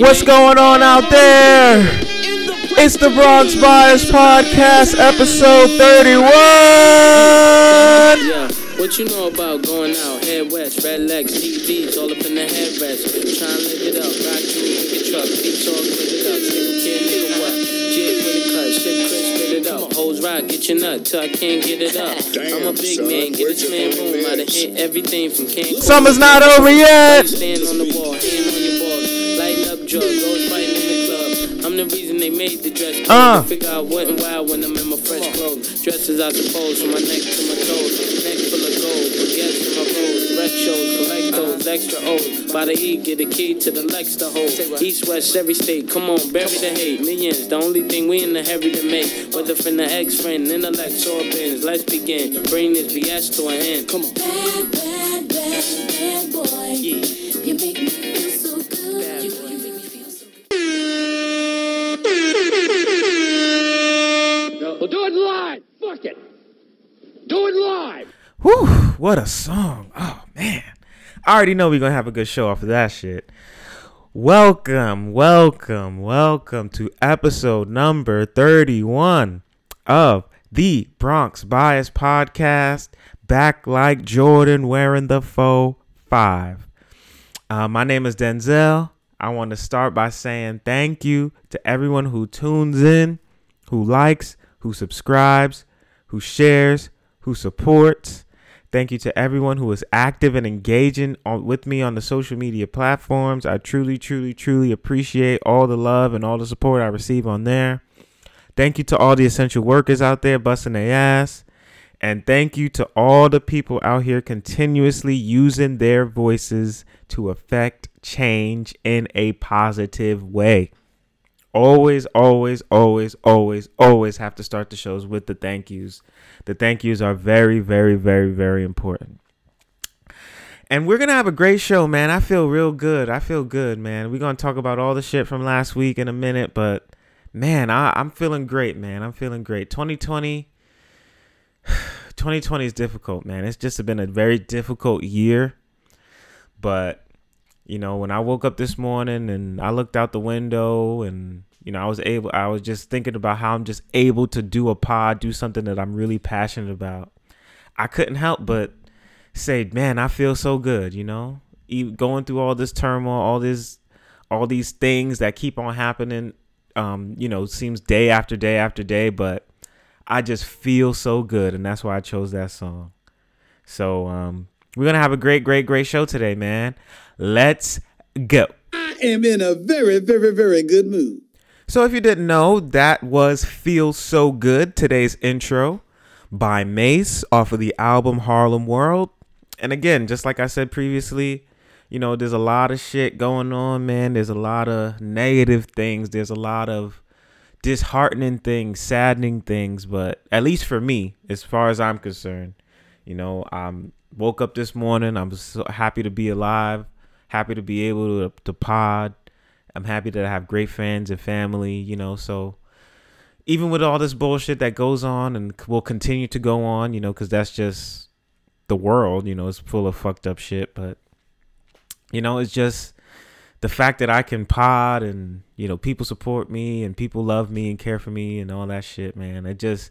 What's going on out there? It's the Bronx Bias Podcast, episode 31. Yeah, what you know about going out? Head west, red legs, TVs, all up in the headrest. Try and live it up, ride through with your truck, beats all split it up. Single kid, nigga, what? Jig with a cut, shit Chris, spit it up. Hoes ride, get your nut till I can't get it up. I'm a big man, get this man room. I done hit everything from Cancun. Summer's not over yet. Stand on the wall, drugs, always fighting in the club. I'm the reason they made the dress code. Uh. Figure out what and why when I'm in my fresh clothes. Dresses, I suppose, from my neck to my toes. Neck full of gold, baguettes in my rolls. Rec shows, collect those extra O's. By the E, get a key to the Lex to hold. East, west, every state, come on, bury the hate. Millions, the only thing we in the hurry to make. Whether from the ex-friend, intellect, or bins. Let's begin. Bring this BS to an end. Come on. Bad, bad, bad, It live. Whew, what a song. Oh, man. I already know we're going to have a good show off of that shit. Welcome, welcome, welcome to episode number 31 of the Bronx Bias Podcast. Back like Jordan wearing the faux five. Uh, my name is Denzel. I want to start by saying thank you to everyone who tunes in, who likes, who subscribes, who shares, who supports. Thank you to everyone who is active and engaging on, with me on the social media platforms. I truly, truly, truly appreciate all the love and all the support I receive on there. Thank you to all the essential workers out there busting their ass. And thank you to all the people out here continuously using their voices to affect change in a positive way. Always, always, always, always, always have to start the shows with the thank yous. The thank yous are very, very, very, very important. And we're gonna have a great show, man. I feel real good. I feel good, man. We're gonna talk about all the shit from last week in a minute, but man, I, I'm feeling great, man. I'm feeling great. 2020 2020 is difficult, man. It's just been a very difficult year. But, you know, when I woke up this morning and I looked out the window and, you know, I was able, I was just thinking about how I'm just able to do a pod, do something that I'm really passionate about. I couldn't help but say, man, I feel so good, you know, E- going through all this turmoil, all this, all these things that keep on happening. Um, you know, seems day after day after day, but I just feel so good, and that's why I chose that song. So um, we're gonna have a great, great, great show today, man. Let's go. I am in a very, very, very good mood. So if you didn't know, that was "Feel So Good," today's intro by Mase off of the album Harlem World. And again, just like I said previously, you know, there's a lot of shit going on, man. There's a lot of negative things. There's a lot of disheartening things, saddening things, but at least for me, as far as I'm concerned, you know, I'm woke up this morning. I'm so happy to be alive, happy to be able to to pod. I'm happy that I have great friends and family, you know, so even with all this bullshit that goes on and will continue to go on, you know, cuz that's just the world, you know, it's full of fucked up shit, but you know, it's just the fact that I can pod and you know people support me and people love me and care for me and all that shit, man. It just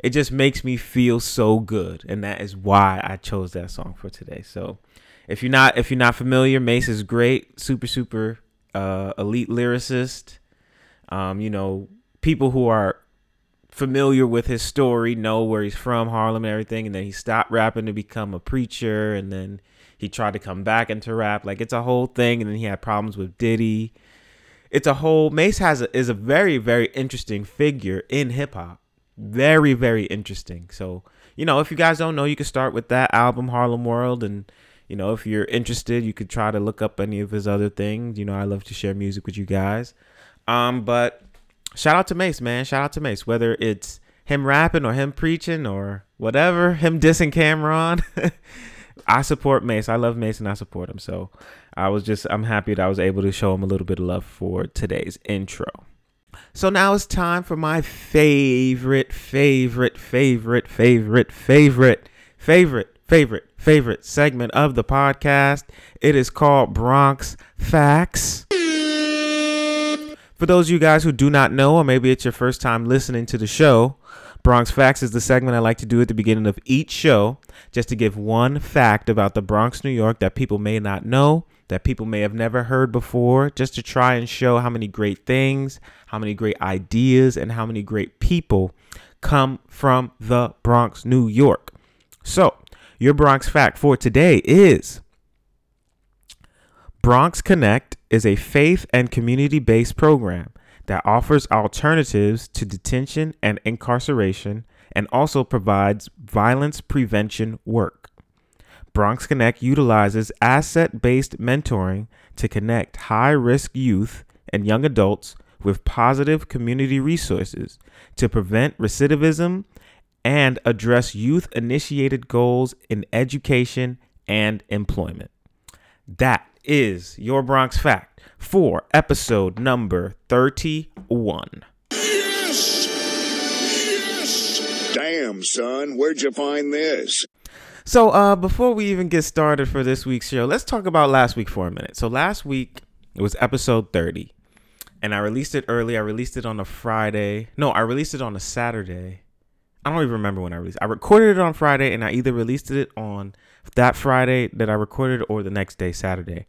it just makes me feel so good, and that is why I chose that song for today. So, if you're not if you're not familiar, Mase is great, super super uh, elite lyricist. Um, you know, people who are familiar with his story know where he's from, Harlem and everything, and then he stopped rapping to become a preacher, and then he tried to come back into rap. Like it's a whole thing, and then he had problems with Diddy. It's a whole Mase has a, is a very very interesting figure in hip hop. Very very interesting. So you know, if you guys don't know, you can start with that album Harlem World, and you know, if you're interested, you could try to look up any of his other things. You know, I love to share music with you guys. Um, but shout out to Mase, man. Shout out to Mase. Whether it's him rapping or him preaching or whatever, him dissing Cam'ron. I support Mase. I love Mase and I support him. So I was just I'm happy that I was able to show him a little bit of love for today's intro. So now it's time for my favorite, favorite, favorite, favorite, favorite, favorite, favorite, favorite segment of the podcast. It is called Bronx Facts. For those of you guys who do not know, or maybe it's your first time listening to the show, Bronx Facts is the segment I like to do at the beginning of each show, just to give one fact about the Bronx, New York that people may not know, that people may have never heard before, just to try and show how many great things, how many great ideas, and how many great people come from the Bronx, New York. So, your Bronx fact for today is Bronx Connect is a faith and community based program that offers alternatives to detention and incarceration and also provides violence prevention work. Bronx Connect utilizes asset based mentoring to connect high risk youth and young adults with positive community resources to prevent recidivism and address youth initiated goals in education and employment. That is your Bronx Fact for episode number 31. Yes! Yes! Damn, son, where'd you find this? So, uh, before we even get started for this week's show, let's talk about last week for a minute. So, last week it was episode 30, and I released it early. I released it on a Friday. No, I released it on a Saturday. I don't even remember when I released. I recorded it on Friday, and I either released it on that Friday that I recorded or the next day, Saturday.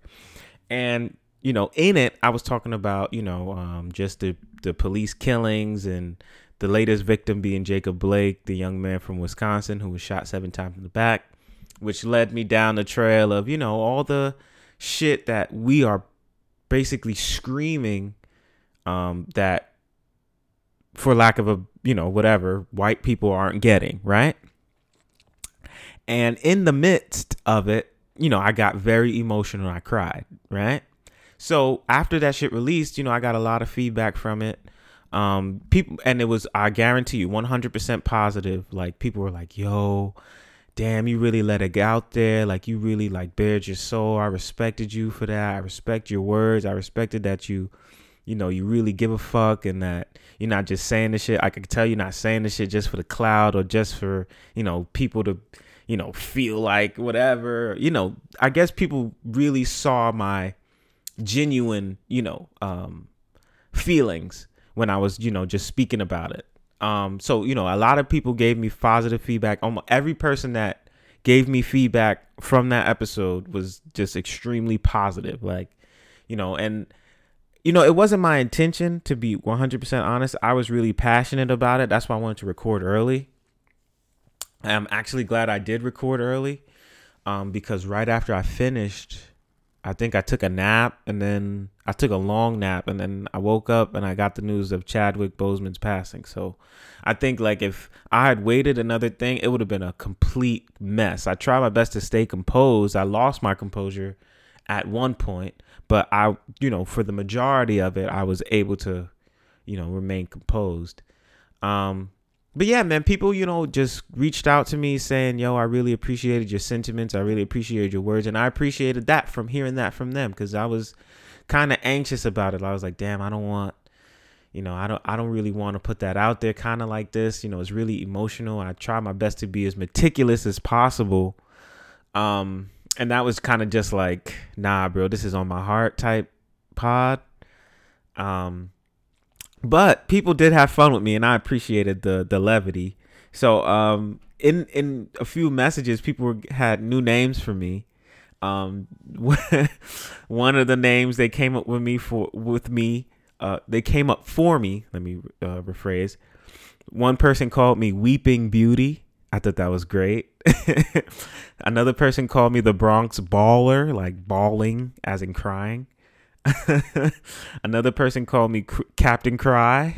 And you know, in it, I was talking about you know um, just the the police killings and the latest victim being Jacob Blake, the young man from Wisconsin who was shot seven times in the back, which led me down the trail of you know all the shit that we are basically screaming um, that for lack of a you know whatever white people aren't getting right? And in the midst of it you know i got very emotional. I cried right? So after that shit released you know i got a lot of feedback from it. Um people and it was i guarantee you 100% positive. Like people were like yo damn you really let it out there. Like you really like bared your soul. I respected you for that. I respect your words. I respected that you you know, you really give a fuck and that you're not just saying the shit. I could tell you're not saying the shit just for the cloud or just for, you know, people to, you know, feel like whatever. You know, I guess people really saw my genuine, you know, um, feelings when I was, you know, just speaking about it. Um, so, you know, a lot of people gave me positive feedback. Almost every person that gave me feedback from that episode was just extremely positive. Like, you know, and you know, it wasn't my intention to be 100% honest. I was really passionate about it. That's why I wanted to record early. I'm actually glad I did record early um, because right after I finished, I think I took a nap and then I took a long nap and then I woke up and I got the news of Chadwick Boseman's passing. So I think like if I had waited another thing, it would have been a complete mess. I tried my best to stay composed. I lost my composure at one point, but I, you know, for the majority of it, I was able to, you know, remain composed. Um, but yeah, man, people, you know, just reached out to me saying, yo, I really appreciated your sentiments. I really appreciated your words. And I appreciated that from hearing that from them because I was kind of anxious about it. I was like, damn, I don't want, you know, I don't, I don't really want to put that out there kind of like this. You know, it's really emotional. I try my best to be as meticulous as possible. Um, and that was kind of just like, nah, bro, this is on my heart type pod. Um, but people did have fun with me, and I appreciated the the levity. So, um, in in a few messages, people were, had new names for me. Um, one of the names they came up with me for with me, uh, they came up for me. Let me uh, rephrase. One person called me Weeping Beauty. I thought that was great. Another person called me the Bronx Baller, like bawling as in crying. Another person called me Cr- Captain Cry.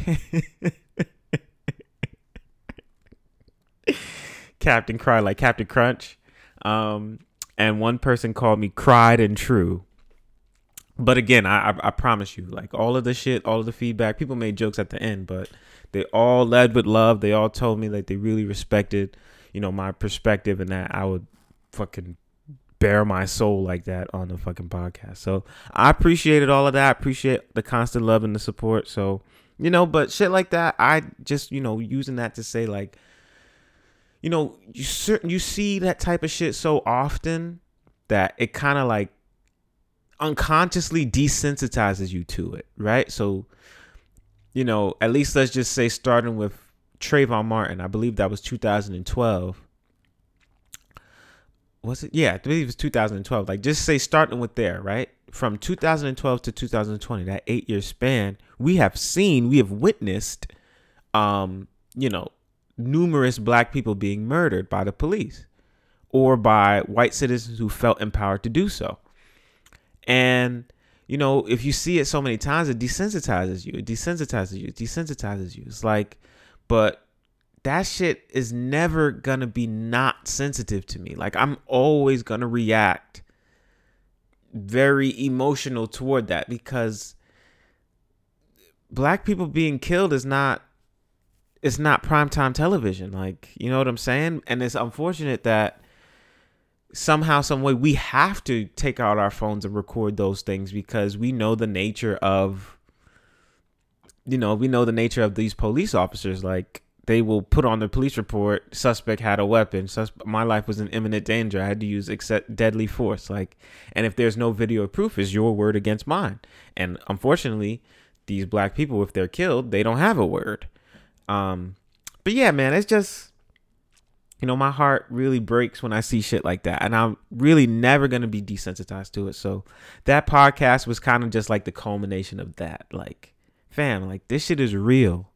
Captain Cry, like Captain Crunch. Um, and one person called me Cried and True. But again, I, I I promise you, like all of the shit, all of the feedback, people made jokes at the end, but they all led with love. They all told me like they really respected, you know, my perspective and that I would fucking bare my soul like that on the fucking podcast. So I appreciated all of that. I appreciate the constant love and the support. So, you know, but shit like that, I just, you know, using that to say like, you know, you certain you see that type of shit so often that it kind of like unconsciously desensitizes you to it, right? So you know, at least let's just say starting with Trayvon Martin, I believe that was 2012. Was it? Yeah, I believe it was 2012. Like, just say starting with there, right? From 2012 to 2020, that eight year span, we have seen, we have witnessed, um, you know, numerous black people being murdered by the police or by white citizens who felt empowered to do so. And you know, if you see it so many times, it desensitizes you. It desensitizes you. It desensitizes you. It's like, but that shit is never gonna be not sensitive to me. Like I'm always gonna react very emotional toward that because black people being killed is not it's not primetime television. Like, you know what I'm saying? And it's unfortunate that somehow, some way, we have to take out our phones and record those things because we know the nature of, you know, we know the nature of these police officers. Like, they will put on the police report, suspect had a weapon. Sus- my life was in imminent danger. I had to use except deadly force. Like, and if there's no video proof, is your word against mine. And unfortunately, these black people, if they're killed, they don't have a word. Um, but yeah, man, it's just you know, my heart really breaks when I see shit like that. And I'm really never going to be desensitized to it. So that podcast was kind of just like the culmination of that. Like, fam, like this shit is real.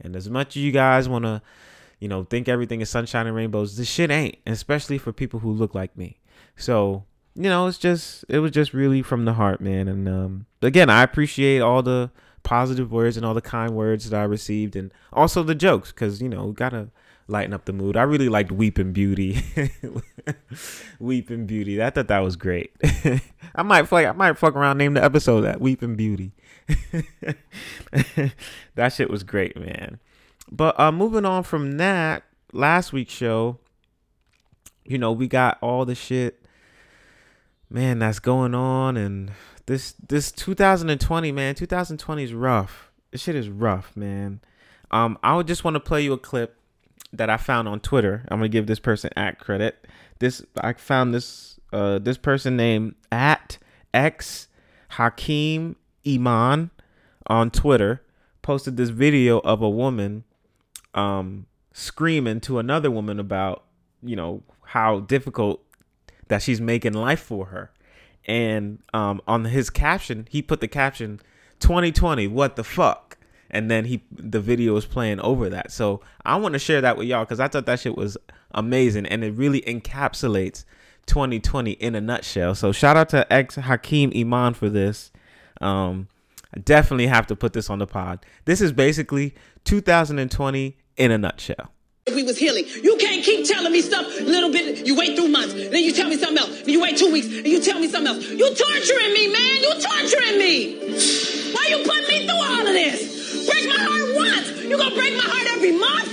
And as much as you guys want to, you know, think everything is sunshine and rainbows, this shit ain't, especially for people who look like me. So, you know, it's just, it was just really from the heart, man. And um, again, I appreciate all the positive words and all the kind words that I received and also the jokes because, you know, got to lighten up the mood. I really liked Weeping Beauty. Weeping Beauty. I thought that was great. I might fuck I might fuck around name the episode that Weeping Beauty. that shit was great, man. But uh moving on from that, last week's show, you know, we got all the shit man that's going on and this this 2020, man, 2020 is rough. This shit is rough, man. Um I would just want to play you a clip that I found on Twitter. I'm gonna give this person at credit. This I found this uh this person named at X Hakeem Iman on Twitter posted this video of a woman um screaming to another woman about you know how difficult that she's making life for her and um on his caption he put the caption 2020 what the fuck and then he the video was playing over that so i want to share that with y'all because i thought that shit was amazing and it really encapsulates 2020 in a nutshell so shout out to ex hakeem iman for this um I definitely have to put this on the pod this is basically 2020 in a nutshell we was healing. You can't keep telling me stuff little bit. You wait three months, then you tell me something else. Then you wait two weeks, and you tell me something else. You torturing me, man. You torturing me. Why you putting me through all of this? Break my heart once. You gonna break my heart every month?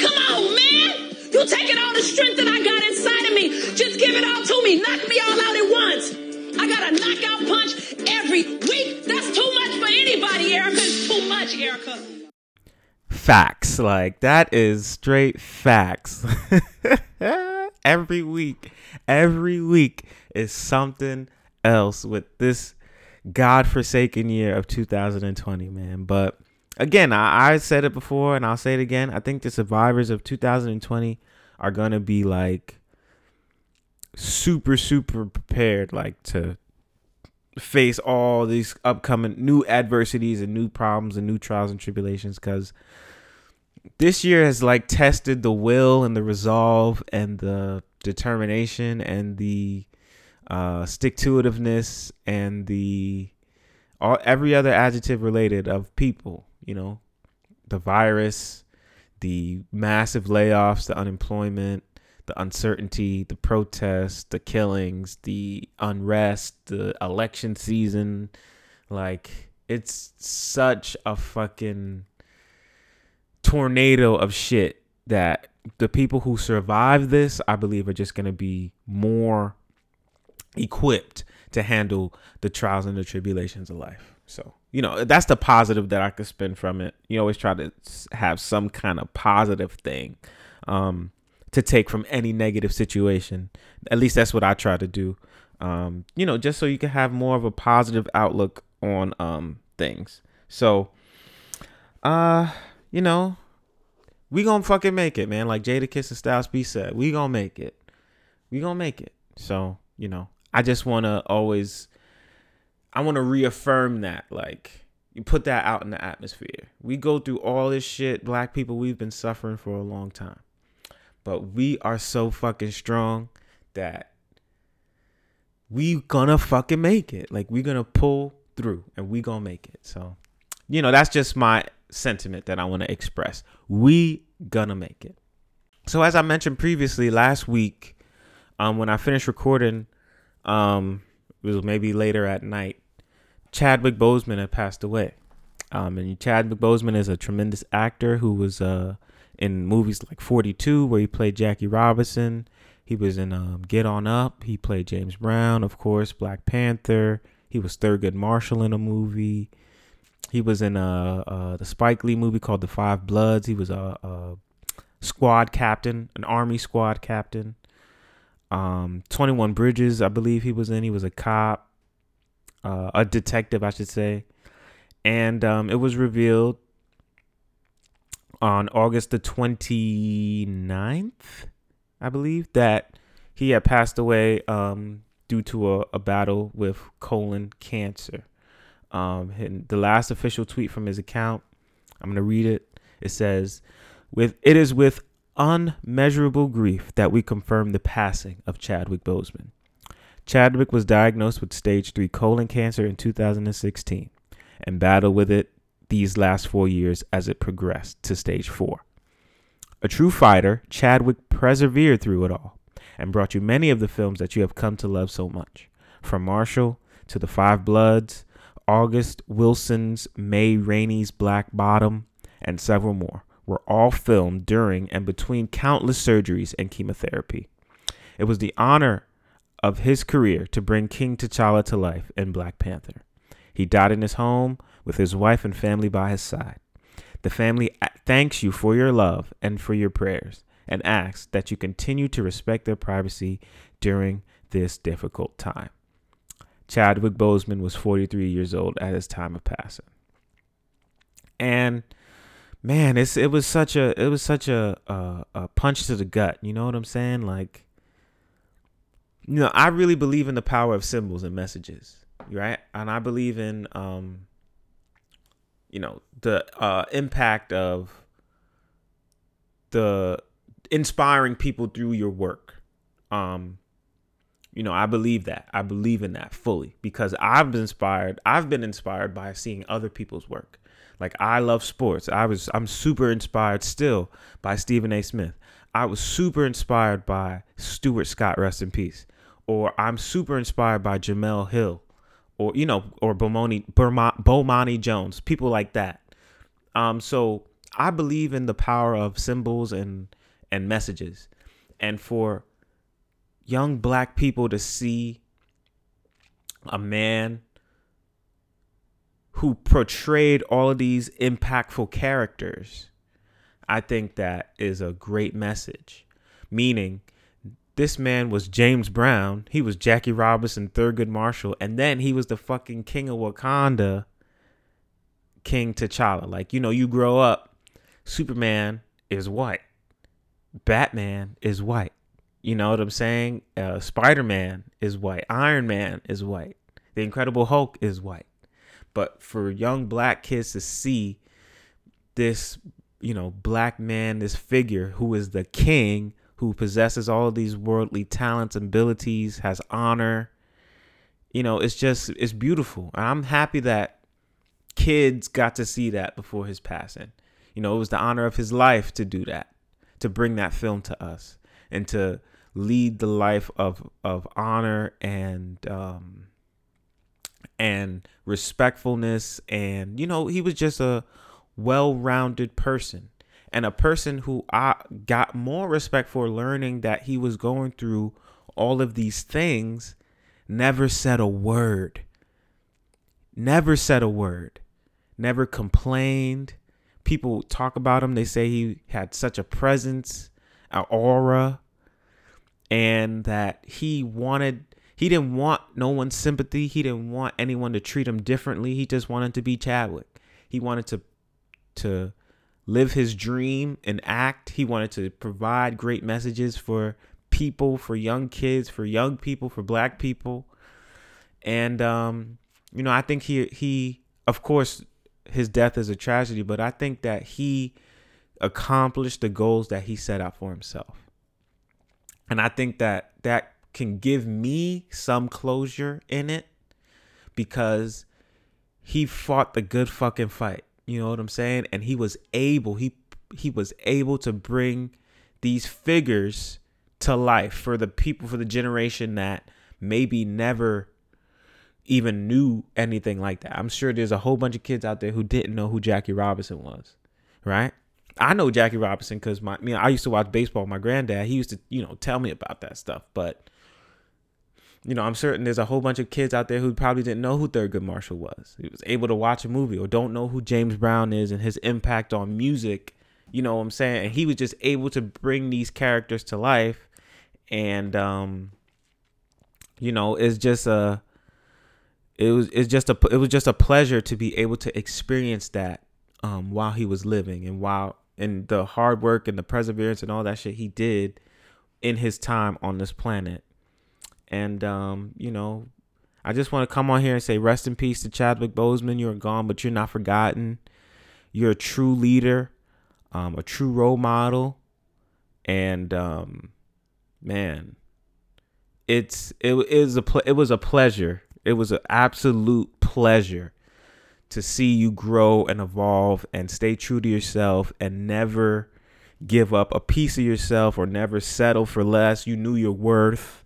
Come on, man. You taking all the strength that I got inside of me. Just give it all to me. Knock me all out at once. I got a knockout punch every week. That's too much for anybody, Erica. It's too much, Erica. facts like that is straight facts every week every week is something else with this god-forsaken year of 2020 man but again I, I said it before and i'll say it again. I think the survivors of 2020 are gonna be like super super prepared like to face all these upcoming new adversities and new problems and new trials and tribulations because this year has like tested the will and the resolve and the determination and the uh, stick to itiveness and the all every other adjective related of people. You know, the virus, the massive layoffs, the unemployment, the uncertainty, the protests, the killings, the unrest, the election season. Like it's such a fucking tornado of shit that the people who survive this, I believe, are just going to be more equipped to handle the trials and the tribulations of life. So, you know, that's the positive that I could spin from it. You always try to have some kind of positive thing um, to take from any negative situation. At least that's what I try to do. Um, you know, just so you can have more of a positive outlook on um, things. So, uh, you know, we gonna fucking make it, man. Like Jadakiss and Styles P said, we gonna make it. We gonna make it. So, you know, I just wanna always I wanna reaffirm that. Like, you put that out in the atmosphere. We go through all this shit, black people, we've been suffering for a long time. But we are so fucking strong that we gonna fucking make it. Like we gonna pull through and we gonna make it. So, you know, that's just my sentiment that I want to express. We gonna make it. So as I mentioned previously last week, um, when I finished recording, um, it was maybe later at night. Chadwick Boseman had passed away. Um, and Chadwick Boseman is a tremendous actor who was uh in movies like 42 where he played Jackie Robinson. He was in um, Get On Up. He played James Brown, of course, Black Panther. He was Thurgood Marshall in a movie. He was in a, the Spike Lee movie called The Five Bloods. He was a, a squad captain, an army squad captain. Um, 21 Bridges, I believe he was in. He was a cop, uh, a detective, I should say. And um, it was revealed on August the 29th, I believe, that he had passed away um, due to a, a battle with colon cancer. Um, the last official tweet from his account, I'm gonna read it. It says, "With it is with unmeasurable grief that we confirm the passing of Chadwick Boseman. Chadwick was diagnosed with stage three colon cancer in 2016 and battled with it these last four years as it progressed to stage four. A true fighter, Chadwick persevered through it all and brought you many of the films that you have come to love so much. From Marshall to The Five Bloods, August Wilson's Ma Rainey's Black Bottom, and several more were all filmed during and between countless surgeries and chemotherapy. It was the honor of his career to bring King T'Challa to life in Black Panther. He died in his home with his wife and family by his side. The family thanks you for your love and for your prayers and asks that you continue to respect their privacy during this difficult time. Chadwick Boseman was 43 years old at his time of passing. And man, it's it was such a it was such a, a a punch to the gut. You know what I'm saying? Like, you know, I really believe in the power of symbols and messages, right? And I believe in um, you know, the uh impact of the inspiring people through your work. Um, you know, I believe that. I believe in that fully because I've been inspired. I've been inspired by seeing other people's work. Like I love sports. I was I'm super inspired still by Stephen A. Smith. I was super inspired by Stuart Scott, rest in peace. Or I'm super inspired by Jemele Hill, or you know, or Burma, Bomani Jones, people like that. Um, so I believe in the power of symbols and and messages, and for young black people to see a man who portrayed all of these impactful characters, I think that is a great message. Meaning, this man was James Brown, he was Jackie Robinson, Thurgood Marshall, and then he was the fucking king of Wakanda, King T'Challa. Like, you know, you grow up, Superman is white, Batman is white. You know what I'm saying? Uh, Spider Man is white. Iron Man is white. The Incredible Hulk is white. But for young black kids to see this, you know, black man, this figure who is the king, who possesses all these worldly talents, and abilities, has honor, you know, it's just, it's beautiful. And I'm happy that kids got to see that before his passing. You know, it was the honor of his life to do that, to bring that film to us and to lead the life of of honor and um and respectfulness and you know he was just a well-rounded person. And a person who I got more respect for learning that he was going through all of these things never said a word. Never said a word. Never complained. People talk about him. They say he had such a presence an aura and that he wanted he didn't want no one's sympathy he didn't want anyone to treat him differently he just wanted to be chadwick he wanted to to live his dream and act. He wanted to provide great messages for people, for young kids, for young people, for black people. And um, you know, I think he he of course his death is a tragedy, but I think that he accomplished the goals that he set out for himself. And I think that that can give me some closure in it because he fought the good fucking fight. You know what I'm saying? And he was able, he he was able to bring these figures to life for the people for the generation that maybe never even knew anything like that. I'm sure there's a whole bunch of kids out there who didn't know who Jackie Robinson was, right? I know Jackie Robinson because my, you know, I used to watch baseball. with My granddad, he used to, you know, tell me about that stuff. But, you know, I'm certain there's a whole bunch of kids out there who probably didn't know who Thurgood Marshall was. He was able to watch a movie or don't know who James Brown is and his impact on music. You know what I'm saying? And he was just able to bring these characters to life. And, um, you know, it's just a, it was it's just a it was just a pleasure to be able to experience that um, while he was living and while and the hard work and the perseverance and all that shit he did in his time on this planet. And um, you know, I just want to come on here and say rest in peace to Chadwick Boseman. You're gone, but you're not forgotten. You're a true leader, um, a true role model, and um, man, it's it is a it was a pleasure. It was an absolute pleasure to see you grow and evolve and stay true to yourself and never give up a piece of yourself or never settle for less. You knew your worth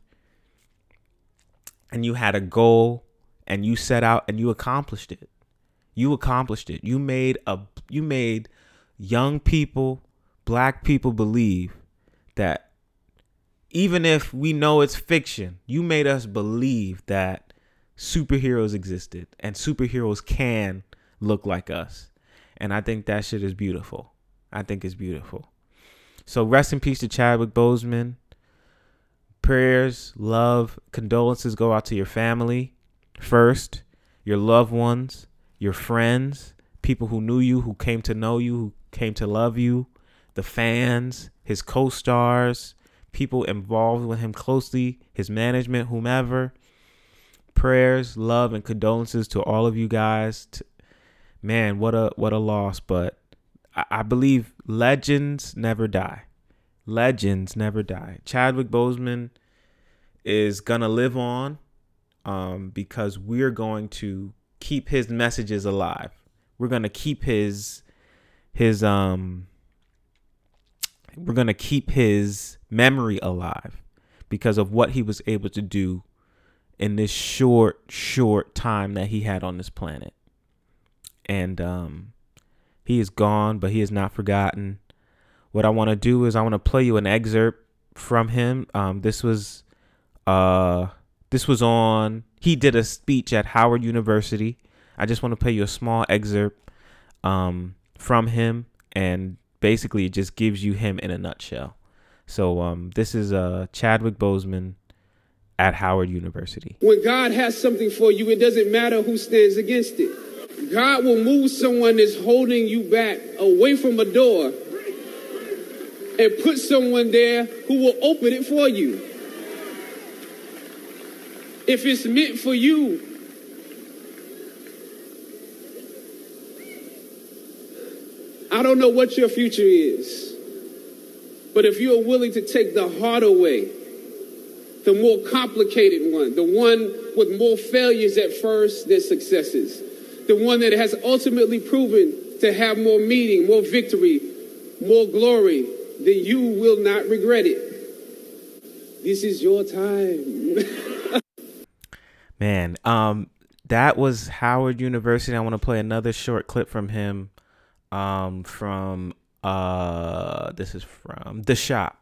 and you had a goal and you set out and you accomplished it. You accomplished it. You made a you made young people, black people believe that even if we know it's fiction, you made us believe that superheroes existed and superheroes can look like us. And I think that shit is beautiful. I think it's beautiful. So rest in peace to Chadwick Boseman. Prayers, love, condolences go out to your family first, your loved ones, your friends, people who knew you, who came to know you, who came to love you, the fans, his co stars, people involved with him closely, his management, whomever. Prayers, love, and condolences to all of you guys. Man, what a what a loss, but I, I believe legends never die. Legends never die. Chadwick Boseman is gonna live on um, because we're going to keep his messages alive. We're gonna keep his his um we're gonna keep his memory alive because of what he was able to do in this short, short time that he had on this planet. And um he is gone, but he is not forgotten. What I want to do is I want to play you an excerpt from him. Um, this was uh this was on he did a speech at Howard University. I just want to play you a small excerpt um from him and basically it just gives you him in a nutshell. So um this is uh Chadwick Boseman at Howard University. When God has something for you, it doesn't matter who stands against it. God will move someone that's holding you back away from a door and put someone there who will open it for you. If it's meant for you, I don't know what your future is, but if you're willing to take the harder way, the more complicated one, the one with more failures at first than successes, the one that has ultimately proven to have more meaning, more victory, more glory, then you will not regret it. This is your time. Man, um, that was Howard University. I want to play another short clip from him. Um, from uh, this is from The Shop.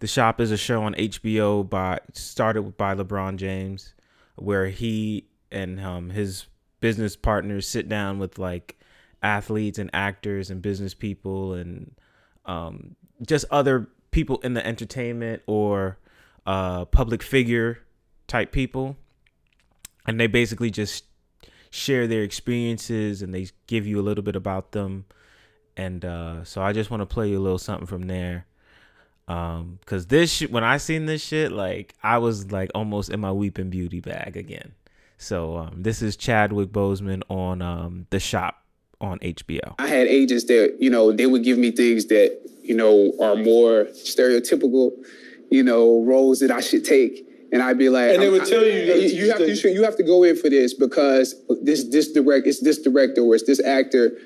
The Shop is a show on HBO by started by LeBron James, where he and um his business partners sit down with like athletes and actors and business people and um just other people in the entertainment or uh public figure type people and they basically just share their experiences and they give you a little bit about them and uh, so I just want to play you a little something from there. Um, cause this shit, when I seen this shit, like I was like almost in my weeping beauty bag again. So um, this is Chadwick Boseman on um the shop on HBO. I had agents that, you know, they would give me things that, you know, are more stereotypical, you know, roles that I should take. And I'd be like, And they would tell you that you, you have to, you have to go in for this because this, this direct, it's this director or it's this actor.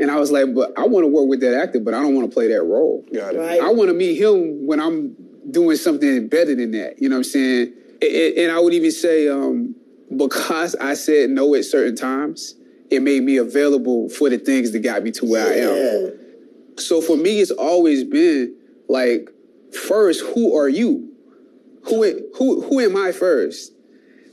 And I was like, but I want to work with that actor, but I don't want to play that role. Got it. Right. I want to meet him when I'm doing something better than that. You know what I'm saying? A- a- And I would even say, um, because I said no at certain times, it made me available for the things that got me to where I am. So for me, it's always been like, first, who are you? Who who who am I first?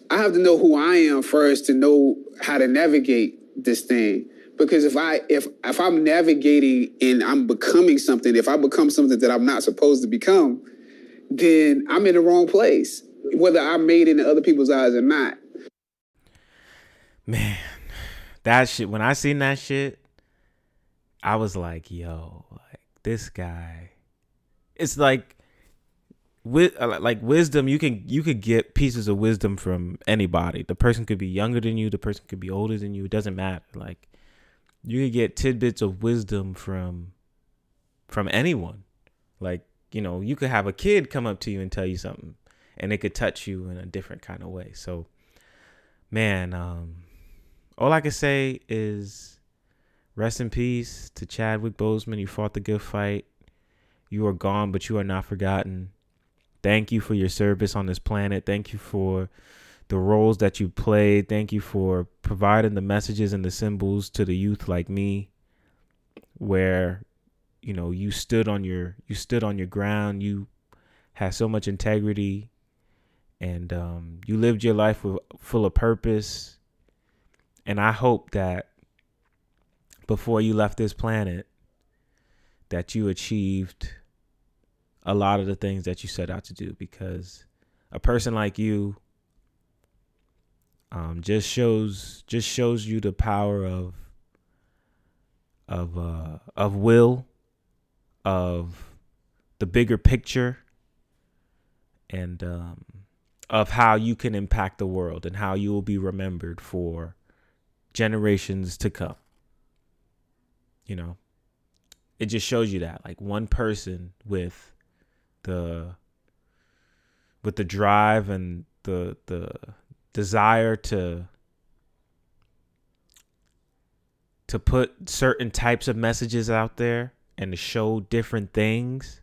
I have to know who I am first to know how to navigate this thing. Because if I if if I'm navigating and I'm becoming something, if I become something that I'm not supposed to become, then I'm in the wrong place. Whether I'm made in other people's eyes or not. Man, that shit. When I seen that shit, I was like, "Yo, like this guy." It's like, with like wisdom. You can you could get pieces of wisdom from anybody. The person could be younger than you. The person could be older than you. It doesn't matter. Like, you could get tidbits of wisdom from from anyone. Like, you know, you could have a kid come up to you and tell you something, and it could touch you in a different kind of way. So, man, um, all I can say is rest in peace to Chadwick Boseman. You fought the good fight. You are gone, but you are not forgotten. Thank you for your service on this planet. Thank you for the roles that you played. Thank you for providing the messages and the symbols to the youth like me where you know you stood on your you stood on your ground. You had so much integrity and um, you lived your life with, full of purpose and I hope that before you left this planet, that you achieved a lot of the things that you set out to do because a person like you um, just shows just shows you the power of of uh, of will of the bigger picture and um, of how you can impact the world and how you will be remembered for generations to come. You know, it just shows you that like one person with the with the drive and the the desire to to put certain types of messages out there and to show different things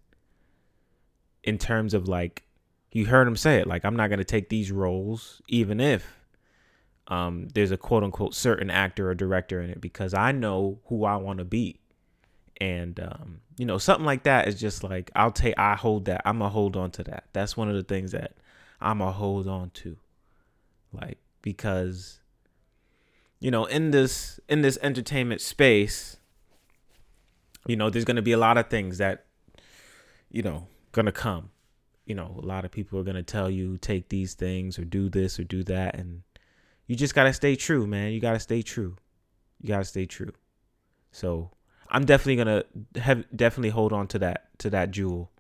in terms of like you heard him say it like I'm not going to take these roles even if um, there's a quote unquote certain actor or director in it because I know who I want to be. And um, you know, something like that is just like I'll take I hold that. I'm gonna hold on to that. That's one of the things that I'm gonna hold on to. Like because you know, in this in this entertainment space, you know, there's gonna be a lot of things that, you know, gonna come. You know, a lot of people are gonna tell you take these things or do this or do that and you just gotta stay true, man. You gotta stay true. You gotta stay true. So I'm definitely gonna have definitely hold on to that to that jewel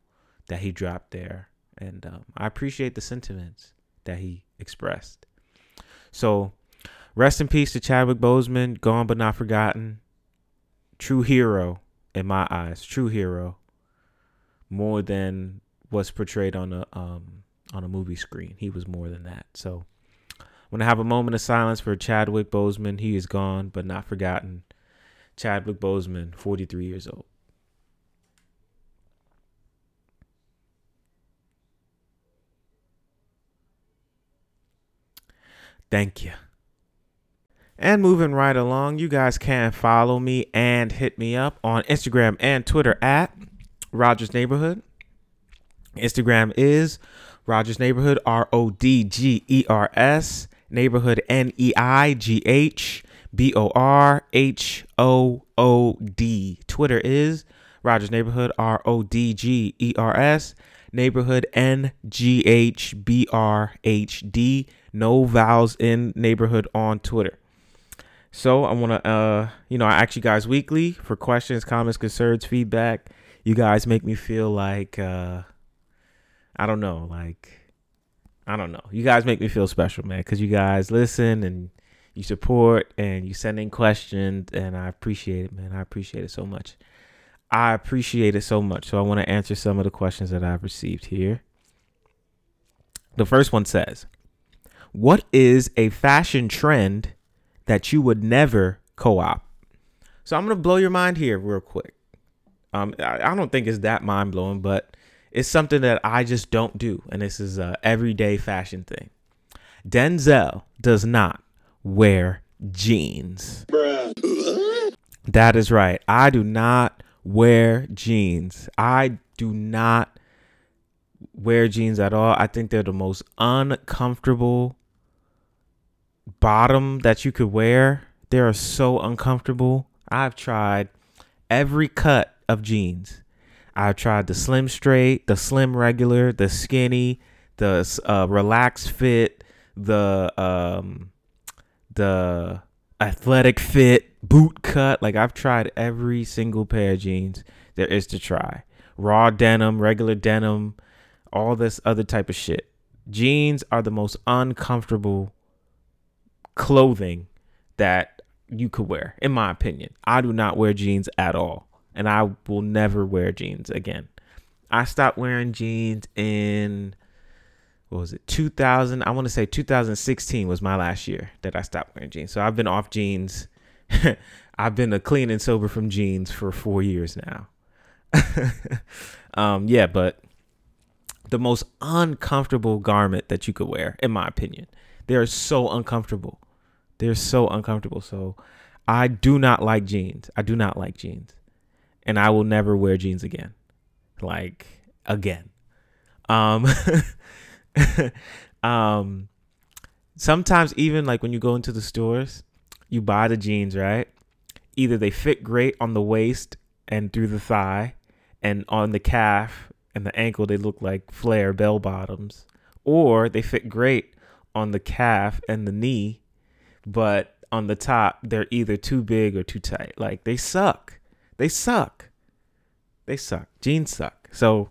that he dropped there, and um, I appreciate the sentiments that he expressed. So rest in peace to Chadwick Boseman, gone but not forgotten. True hero in my eyes, true hero. More than what's portrayed on a um on a movie screen. He was more than that. So I'm to have a moment of silence for Chadwick Boseman. He is gone, but not forgotten. Chadwick Boseman, 43 years old. Thank you. And moving right along, you guys can follow me and hit me up on Instagram and Twitter at Rodgers Neighborhood. Instagram is Rodgers Neighborhood, R O D G E R S, Neighborhood N E I G H B O R H O O D. Twitter is Rodgers Neighborhood, R O D G E R S, Neighborhood N G H B R H D. No vowels in neighborhood on Twitter. So I want to, uh, you know, I ask you guys weekly for questions, comments, concerns, feedback. You guys make me feel like, uh, I don't know, like, I don't know. You guys make me feel special, man, because you guys listen and you support and you send in questions, and I appreciate it, man. I appreciate it so much. I appreciate it so much. So I want to answer some of the questions that I've received here. The first one says, What is a fashion trend that you would never co op? So I'm going to blow your mind here real quick. Um, I, I don't think it's that mind blowing, but it's something that I just don't do. And this is a everyday fashion thing. Denzel does not wear jeans. That is right. I do not wear jeans. I do not wear jeans at all. I think they're the most uncomfortable bottom that you could wear. They are so uncomfortable. I've tried every cut of jeans. I've tried the slim straight, the slim regular, the skinny, the uh, relaxed fit, the um, the athletic fit, boot cut. Like I've tried every single pair of jeans there is to try. Raw denim, regular denim, all this other type of shit. Jeans are the most uncomfortable clothing that you could wear, in my opinion. I do not wear jeans at all, and I will never wear jeans again. I stopped wearing jeans in what was it 2000 i want to say 2016 was my last year that i stopped wearing jeans. So i've been off jeans. I've been a clean and sober from jeans for four years now. Um yeah but the most uncomfortable garment that you could wear in my opinion they're so uncomfortable. They're so uncomfortable. So i do not like jeans. I do not like jeans and i will never wear jeans again. Like again. Um um sometimes even like when you go into the stores you buy the jeans right? Either they fit great on the waist and through the thigh and on the calf and the ankle they look like flare bell bottoms or they fit great on the calf and the knee but on the top they're either too big or too tight. Like they suck they suck they suck jeans suck so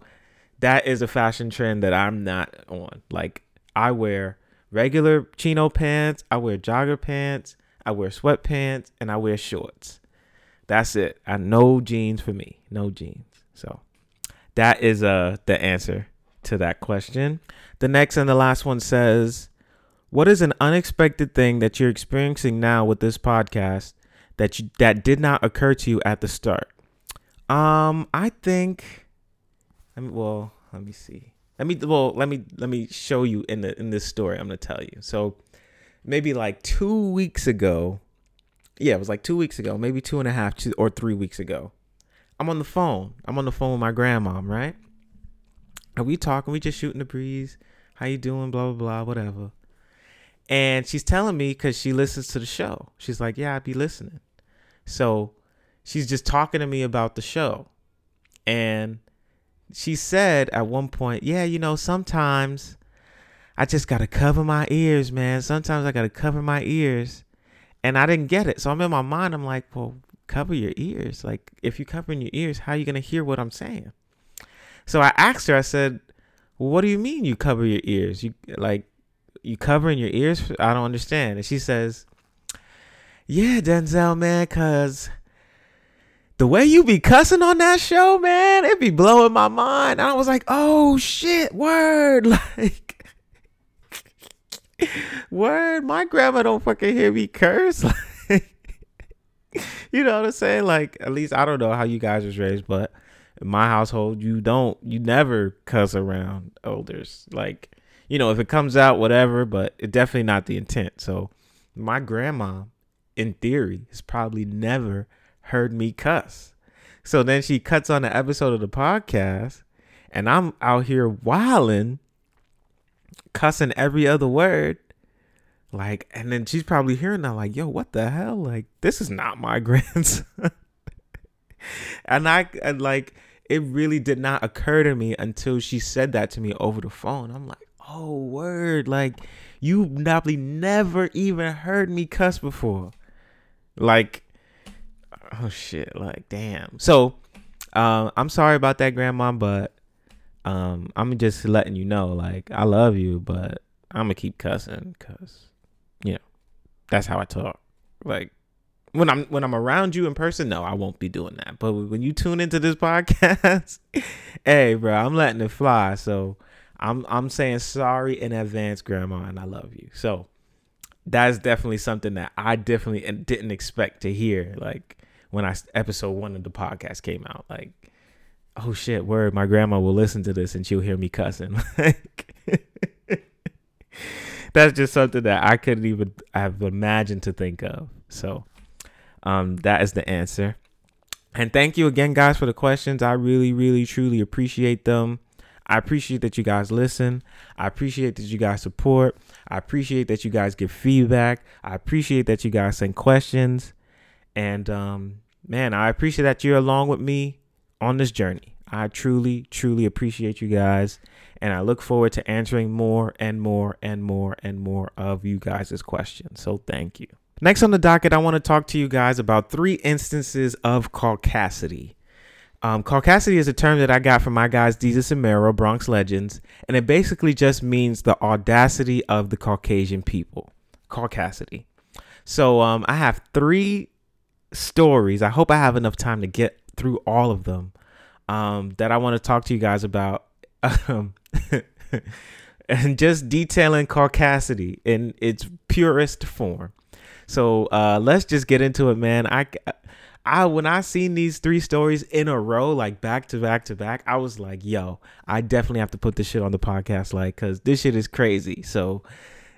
that is a fashion trend that I'm not on. Like I wear regular chino pants, I wear jogger pants, I wear sweatpants, and I wear shorts. That's it. I no jeans for me. No jeans. So that is uh the answer to that question. The next and the last one says, "What is an unexpected thing that you're experiencing now with this podcast that you, that did not occur to you at the start?" Um, I think I mean, well, let me see. Let me well, let me let me show you in the in this story. I'm gonna tell you. So maybe like two weeks ago, yeah, it was like two weeks ago, maybe two and a half, two or three weeks ago. I'm on the phone. I'm on the phone with my grandmom, right? And we talking, we just shooting the breeze. How you doing? Blah blah blah, whatever. And she's telling me because she listens to the show. She's like, "Yeah, I'd be listening." So she's just talking to me about the show, and she said at one point, yeah, you know, sometimes I just got to cover my ears, man. Sometimes I got to cover my ears. And I didn't get it. So I'm in my mind, I'm like, well, cover your ears. Like, if you're covering your ears, how are you going to hear what I'm saying? So I asked her, I said, well, what do you mean you cover your ears? You like, you covering your ears? I don't understand. And she says, yeah, Denzel, man, because the way you be cussing on that show, man, it be blowing my mind. I was like, oh shit, word. Like, word, my grandma don't fucking hear me curse. Like, you know what I'm saying? Like, at least I don't know how you guys was raised, but in my household, you don't, you never cuss around elders. Like, you know, if it comes out, whatever, but it definitely not the intent. So, my grandma, in theory, has probably never heard me cuss. So then she cuts on the episode of the podcast, and I'm out here wilding, cussing every other word. Like, and then she's probably hearing that, like, yo, what the hell? Like, this is not my grandson. and I, and like, it really did not occur to me until she said that to me over the phone. I'm like, oh, word. Like, you probably never even heard me cuss before. Like, oh shit, like damn. So, um, I'm sorry about that, grandma, but um, I'm just letting you know, like, I love you, but I'm gonna keep cussing because, you know, that's how I talk. Like, when I'm when I'm around you in person, no, I won't be doing that. But when you tune into this podcast, hey, bro, I'm letting it fly. So I'm I'm saying sorry in advance, grandma, and I love you. So that's definitely something that I definitely didn't expect to hear. Like when I episode one of the podcast came out, like, oh shit, word, my grandma will listen to this and she'll hear me cussing. Like, that's just something that I couldn't even have imagined to think of. So, um, that is the answer. And thank you again, guys, for the questions. I really, really, truly appreciate them. I appreciate that you guys listen. I appreciate that you guys support. I appreciate that you guys give feedback. I appreciate that you guys send questions. And um, man, I appreciate that you're along with me on this journey. I truly, truly appreciate you guys. And I look forward to answering more and more and more and more of you guys' questions. So thank you. Next on the docket, I want to talk to you guys about three instances of caucasity. Um, caucasity is a term that I got from my guys Desus and Mero, Bronx Legends, and it basically just means the audacity of the Caucasian people. Caucasity. So um, I have three stories. I hope I have enough time to get through all of them um, that I want to talk to you guys about. Um, and just detailing caucasity in its purest form. So uh, let's just get into it, man. I, I when I seen these three stories in a row, like back to back to back, I was like, yo, I definitely have to put this shit on the podcast, like, cause this shit is crazy. So,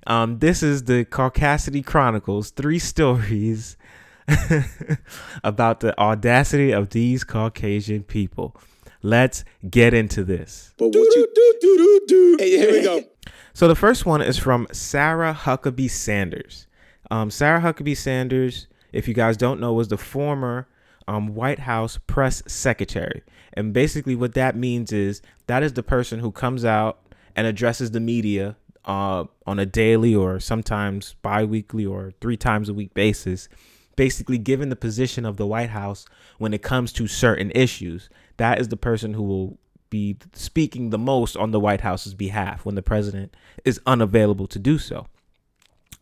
um, this is the Caucasity Chronicles, three stories about the audacity of these Caucasian people. Let's get into this. But what you? Hey, here we go. So the first one is from Sarah Huckabee Sanders. Um, Sarah Huckabee Sanders, if you guys don't know, was the former um, White House press secretary. And basically, what that means is that is the person who comes out and addresses the media uh, on a daily or sometimes bi weekly or three times a week basis, basically given the position of the White House when it comes to certain issues. That is the person who will be speaking the most on the White House's behalf when the president is unavailable to do so.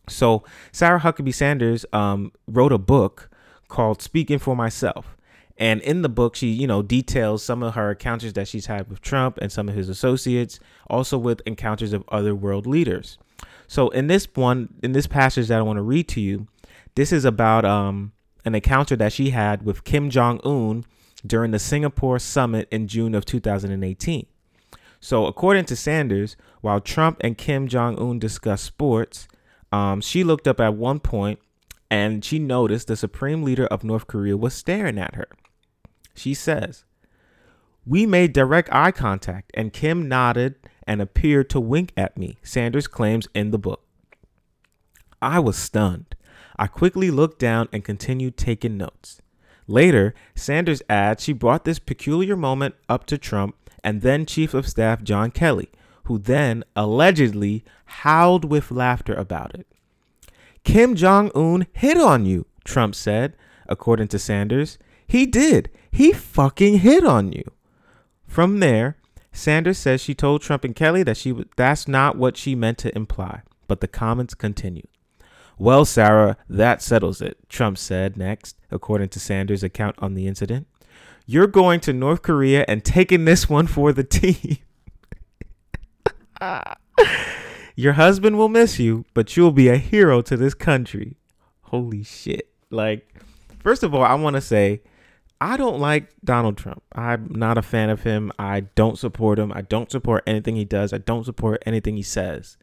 So Sarah Huckabee Sanders um, wrote a book called "Speaking for Myself," and in the book, she you know details some of her encounters that she's had with Trump and some of his associates, also with encounters of other world leaders. So in this one, in this passage that I want to read to you, this is about um, an encounter that she had with Kim Jong Un during the Singapore summit in June of 2018. So according to Sanders, while Trump and Kim Jong Un discussed sports um, she looked up at one point and she noticed the supreme leader of North Korea was staring at her. She says, We made direct eye contact, and Kim nodded and appeared to wink at me, Sanders claims in the book. I was stunned. I quickly looked down and continued taking notes. Later, Sanders adds she brought this peculiar moment up to Trump and then Chief of Staff John Kelly, who then allegedly howled with laughter about it. Kim Jong un hit on you, Trump said, according to Sanders. He did. He fucking hit on you. From there, Sanders says she told Trump and Kelly that she that's not what she meant to imply, but the comments continued. Well, Sarah, that settles it, Trump said next, according to Sanders' account on the incident. You're going to North Korea and taking this one for the team. Your husband will miss you, but you'll be a hero to this country. Holy shit. Like, first of all, I want to say I don't like Donald Trump. I'm not a fan of him. I don't support him. I don't support anything he does. I don't support anything he says.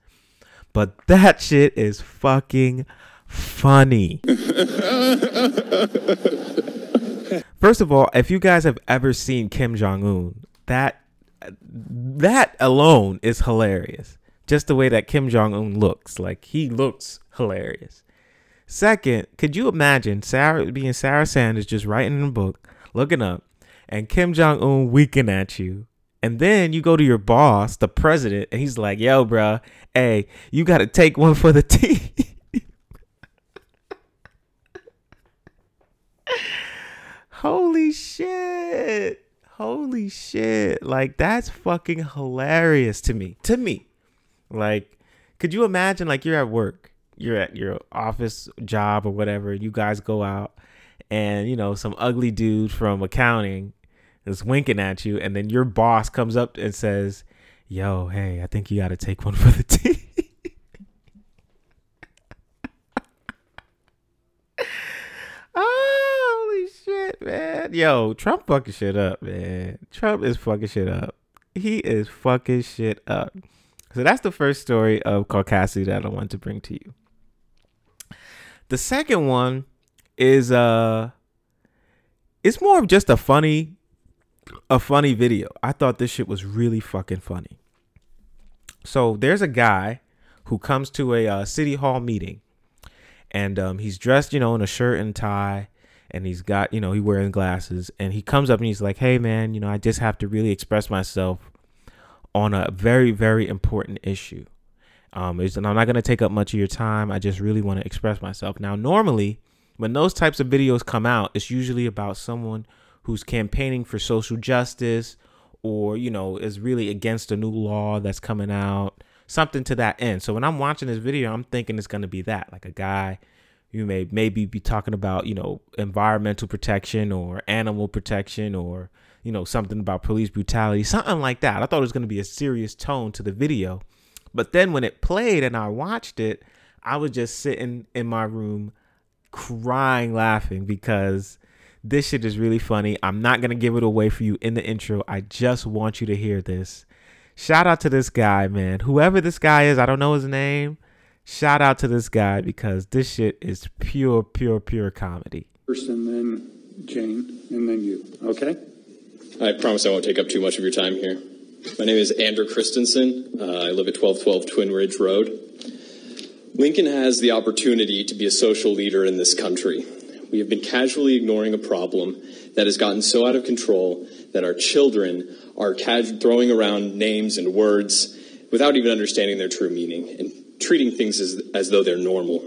But that shit is fucking funny. First of all, if you guys have ever seen Kim Jong Un, that that alone is hilarious. Just the way that Kim Jong Un looks, like he looks hilarious. Second, could you imagine Sarah being Sarah Sanders just writing in a book, looking up, and Kim Jong Un winking at you, and then you go to your boss, the president, and he's like, "Yo, bro, hey, you got to take one for the team." Holy shit. Holy shit. Like that's fucking hilarious to me. To me. Like could you imagine like you're at work, you're at your office job or whatever, you guys go out and you know some ugly dude from accounting is winking at you and then your boss comes up and says, "Yo, hey, I think you got to take one for the team." Holy shit, man. Yo, Trump fucking shit up, man. Trump is fucking shit up. He is fucking shit up. So that's the first story of Caucasity that I want to bring to you. The second one is uh it's more of just a funny a funny video. I thought this shit was really fucking funny. So there's a guy who comes to a uh, city hall meeting and um, he's dressed, you know, in a shirt and tie, and he's got, you know, he wearing glasses, and he comes up and he's like, "Hey, man, you know, I just have to really express myself on a very, very important issue. Um, and I'm not gonna take up much of your time. I just really want to express myself." Now, normally, when those types of videos come out, it's usually about someone who's campaigning for social justice, or you know, is really against a new law that's coming out something to that end. So when I'm watching this video, I'm thinking it's gonna be that, like a guy you may maybe be talking about, you know, environmental protection or animal protection or you know something about police brutality, something like that. I thought it was gonna be a serious tone to the video, but then when it played and I watched it, I was just sitting in my room crying laughing because this shit is really funny. I'm not gonna give it away for you in the intro. I just want you to hear this. Shout out to this guy, man. Whoever this guy is, I don't know his name. Shout out to this guy because this shit is pure, pure, pure comedy. First, and then Jane, and then you. Okay? I promise I won't take up too much of your time here. My name is Andrew Christensen. Uh, I live at 1212 Twin Ridge Road. Lincoln has the opportunity to be a social leader in this country. We have been casually ignoring a problem that has gotten so out of control that our children are cas- throwing around names and words without even understanding their true meaning and treating things as, as though they're normal.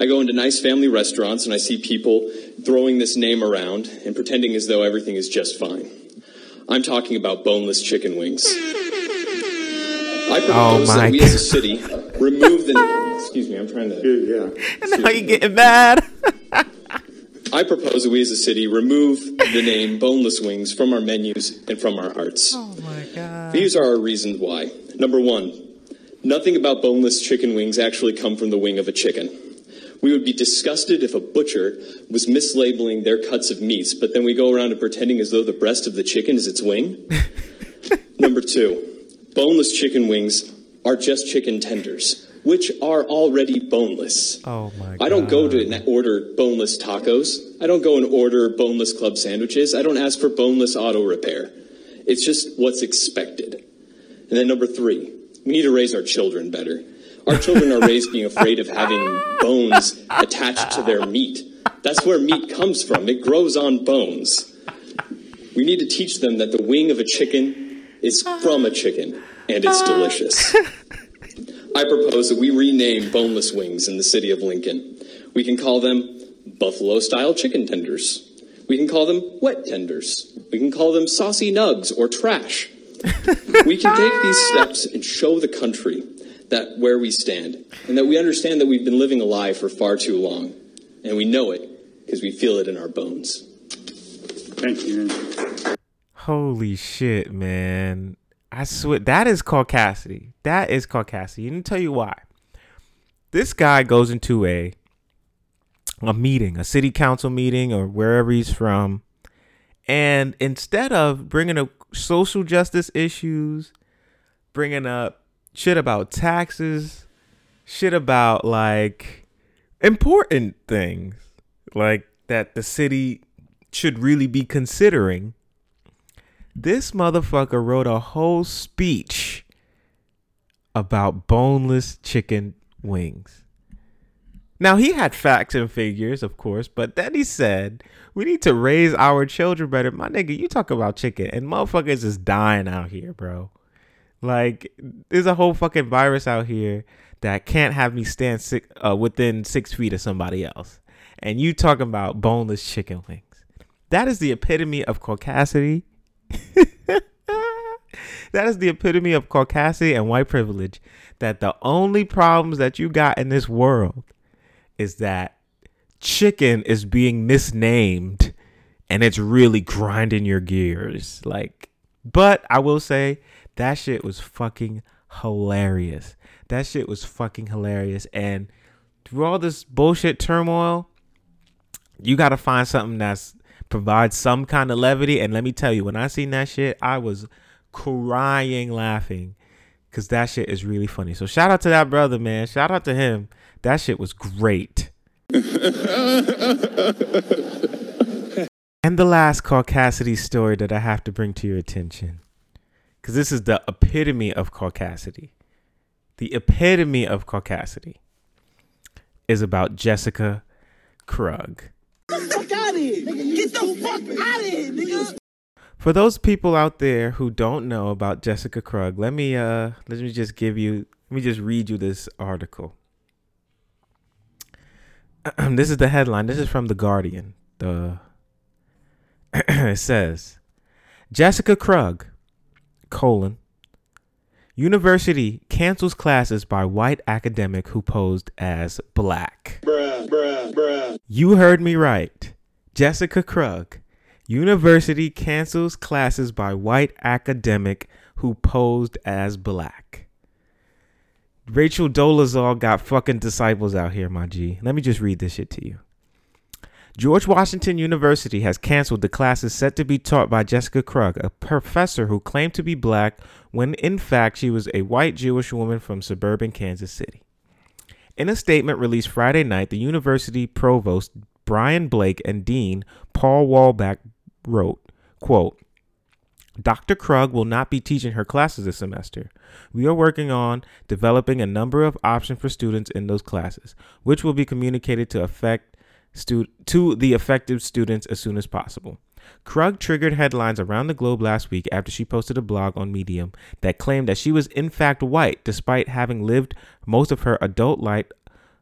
I go into nice family restaurants and I see people throwing this name around and pretending as though everything is just fine. I'm talking about boneless chicken wings. I oh propose Oh my that we as a city remove the. Excuse me, I'm trying to. Yeah. Now you're getting mad? I propose that we as a city remove the name boneless wings from our menus and from our hearts. Oh my god. These are our reasons why. Number one, nothing about boneless chicken wings actually come from the wing of a chicken. We would be disgusted if a butcher was mislabeling their cuts of meats, but then we go around and pretending as though the breast of the chicken is its wing. Number two, boneless chicken wings are just chicken tenders, which are already boneless. Oh my god. I don't go to order boneless tacos. I don't go and order boneless club sandwiches. I don't ask for boneless auto repair. It's just what's expected. And then number three, we need to raise our children better. Our children are raised being afraid of having bones attached to their meat. That's where meat comes from. It grows on bones. We need to teach them that the wing of a chicken is from a chicken and it's delicious. I propose that we rename boneless wings in the city of Lincoln. We can call them buffalo style chicken tenders. We can call them wet tenders. We can call them saucy nugs or trash. We can take these steps and show the country that where we stand and that we understand that we've been living a lie for far too long. And we know it because we feel it in our bones. Thank you, Holy shit, man. I swear that is caucasity. That is caucasity. And I'll tell you why. This guy goes into a a meeting, a city council meeting or wherever he's from, and instead of bringing up social justice issues, bringing up shit about taxes, shit about like important things like that the city should really be considering. This motherfucker wrote a whole speech about boneless chicken wings. Now he had facts and figures, of course, but then he said we need to raise our children better. My nigga, you talk about chicken and motherfuckers is dying out here, bro. Like there's a whole fucking virus out here that can't have me stand six, uh, within six feet of somebody else, and you talking about boneless chicken wings. That is the epitome of caucasity. that is the epitome of caucasity and white privilege. That the only problems that you got in this world is that chicken is being misnamed and it's really grinding your gears. Like, but I will say that shit was fucking hilarious. That shit was fucking hilarious. And through all this bullshit turmoil, you got to find something that's provides some kind of levity. And let me tell you, when I seen that shit, I was crying laughing because that shit is really funny. So shout out to that brother, man. Shout out to him. That shit was great. and the last caucasity story that I have to bring to your attention, because this is the epitome of caucasity. The epitome of caucasity is about Jessica Krug. Get the fuck out of here! Get the fuck out of here, nigga! For those people out there who don't know about Jessica Krug, let me uh let me just give you let me just read you this article. this is the headline. This is from The Guardian. The it says Jessica Krug, colon, University cancels classes by white academic who posed as black. Bruh, bruh, bruh. You heard me right. Jessica Krug. University cancels classes by white academic who posed as black. Rachel Dolezal got fucking disciples out here, my G. Let me just read this shit to you. George Washington University has canceled the classes set to be taught by Jessica Krug, a professor who claimed to be black when in fact she was a white Jewish woman from suburban Kansas City. In a statement released Friday night, the university provost Brian Blake and dean Paul Wahlbeck wrote, quote, Dr. Krug will not be teaching her classes this semester. We are working on developing a number of options for students in those classes, which will be communicated to affect stu- to the affected students as soon as possible. Krug triggered headlines around the globe last week after she posted a blog on Medium that claimed that she was in fact white despite having lived most of her adult life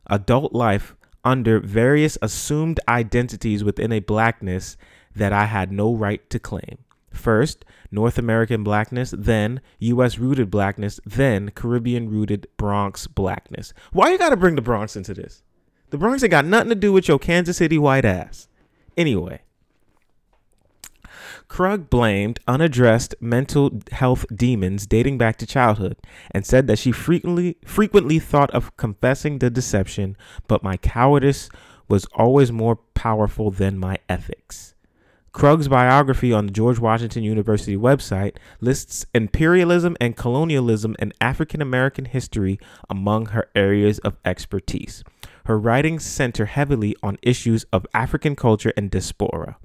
adult life under various assumed identities within a blackness that I had no right to claim. First, North American blackness, then US rooted blackness, then Caribbean rooted Bronx blackness. Why you gotta bring the Bronx into this? The Bronx ain't got nothing to do with your Kansas City white ass. Anyway, Krug blamed unaddressed mental health demons dating back to childhood and said that she frequently frequently thought of confessing the deception, but my cowardice was always more powerful than my ethics. Krug's biography on the George Washington University website lists imperialism and colonialism in African American history among her areas of expertise. Her writings center heavily on issues of African culture and diaspora.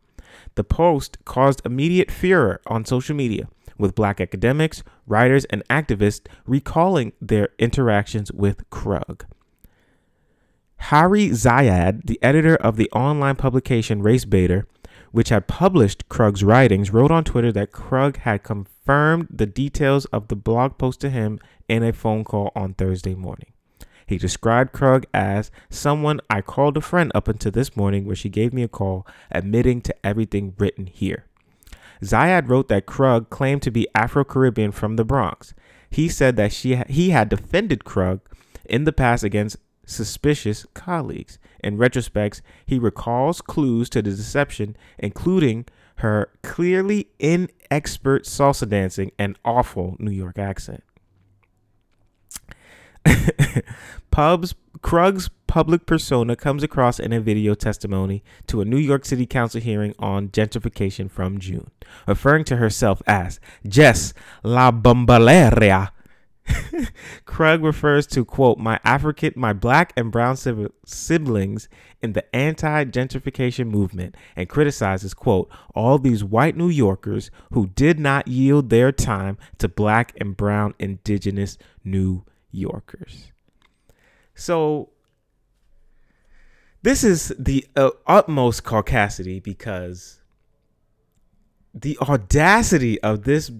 The post caused immediate furor on social media, with black academics, writers, and activists recalling their interactions with Krug. Hari Ziyad, the editor of the online publication RaceBaitr, which had published Krug's writings, wrote on Twitter that Krug had confirmed the details of the blog post to him in a phone call on Thursday morning. He described Krug as someone I called a friend up until this morning where she gave me a call admitting to everything written here. Ziyad wrote that Krug claimed to be Afro Caribbean from the Bronx. He said that she he had defended Krug in the past against suspicious colleagues. In retrospect, he recalls clues to the deception, including her clearly inexpert salsa dancing and awful New York accent. Pubs Krug's public persona comes across in a video testimony to a New York City Council hearing on gentrification from June, referring to herself as Jess La Bombalera. Krug refers to quote my African, my black and brown siblings in the anti-gentrification movement, and criticizes quote all these white New Yorkers who did not yield their time to black and brown indigenous New Yorkers. So this is the uh, utmost caucasity because the audacity of this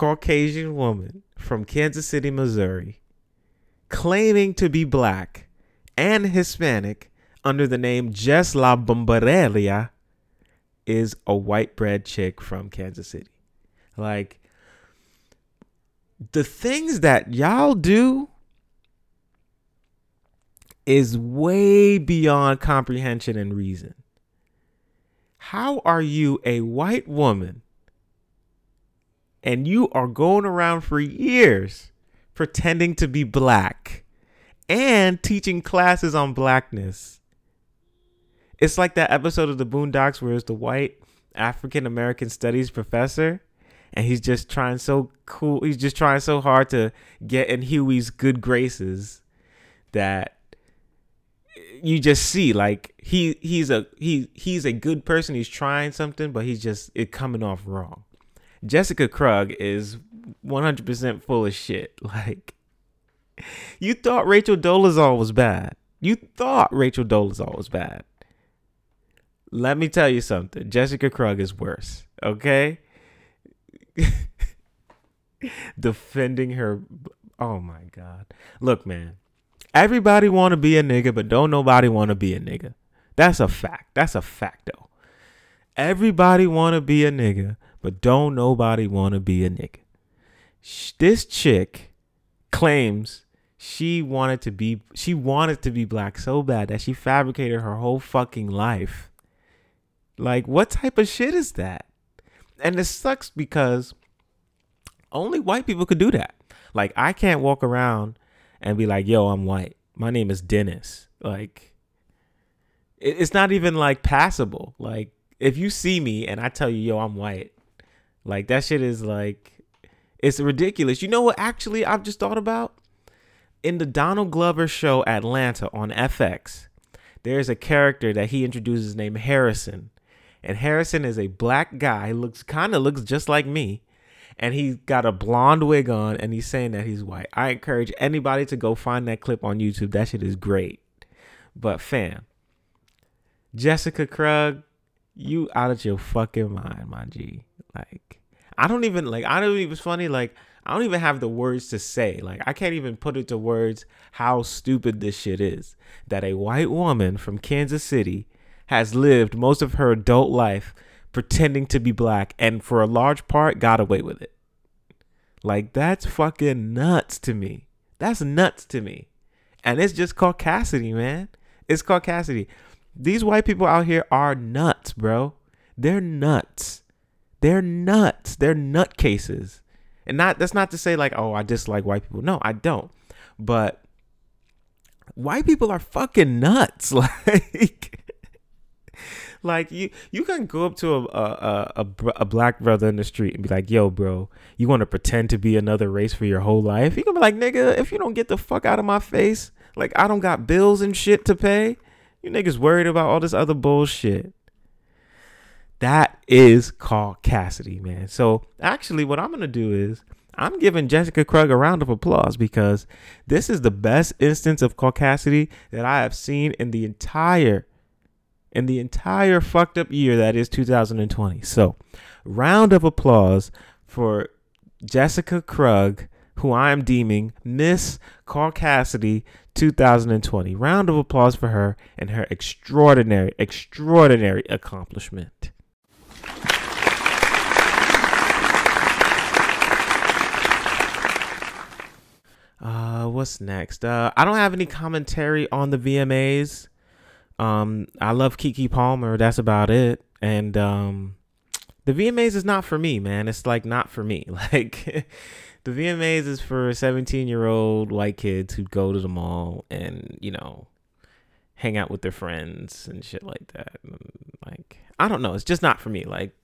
Caucasian woman from Kansas City, Missouri, claiming to be black and Hispanic under the name Jess La Bombalera is a white bread chick from Kansas City. Like the things that y'all do is way beyond comprehension and reason. How are you a white woman and you are going around for years pretending to be black and teaching classes on blackness? It's like that episode of the Boondocks where it's the white African American studies professor and he's just trying so cool he's just trying so hard to get in Huey's good graces that you just see like he he's a he he's a good person he's trying something but he's just it coming off wrong jessica krug is 100% full of shit like you thought rachel dolezal was bad you thought rachel dolezal was bad let me tell you something jessica krug is worse okay defending her oh my god look man Everybody want to be a nigga, but don't nobody want to be a nigga. That's a fact. That's a fact though. Everybody want to be a nigga, but don't nobody want to be a nigga. This chick claims she wanted to be she wanted to be black so bad that she fabricated her whole fucking life. Like what type of shit is that? And it sucks because only white people could do that. Like I can't walk around and be like, "Yo, I'm white. My name is Dennis." Like, it's not even like passable. Like, if you see me and I tell you, "Yo, I'm white," like that shit is like, it's ridiculous. You know what? Actually, I've just thought about in the Donald Glover show Atlanta on FX. There's a character that he introduces named Harrison, and Harrison is a black guy. He looks kind of looks just like me and he's got a blonde wig on and he's saying that he's white. I encourage anybody to go find that clip on YouTube. That shit is great. But fam, Jessica Krug, you out of your fucking mind, my G. Like, I don't even like I don't even it's funny, like I don't even have the words to say. Like I can't even put into words how stupid this shit is. That a white woman from Kansas City has lived most of her adult life pretending to be black and for a large part got away with it. Like that's fucking nuts to me. That's nuts to me. And it's just called caucasity, man. It's called caucasity. These white people out here are nuts, bro. They're nuts. They're nuts. They're nutcases. And not that's not to say like, oh, I dislike white people. No, I don't. But white people are fucking nuts. Like like you you can go up to a a, a a black brother in the street and be like, "Yo, bro, you want to pretend to be another race for your whole life?" You gonna be like, "Nigga, if you don't get the fuck out of my face, like I don't got bills and shit to pay, you niggas worried about all this other bullshit." That is called caucasity, man. So actually, what I'm gonna do is I'm giving Jessica Krug a round of applause because this is the best instance of caucasity that I have seen in the entire in the entire fucked up year that is 2020. So, round of applause for Jessica Krug, who I am deeming Miss Caucasity 2020. Round of applause for her and her extraordinary, extraordinary accomplishment. Uh, what's next? Uh, I don't have any commentary on the VMAs. Um, I love Keke Palmer. That's about it. And um, the VMAs is not for me, man. It's like not for me. Like the VMAs is for 17 year old white kids who go to the mall and you know hang out with their friends and shit like that. Like I don't know. It's just not for me. Like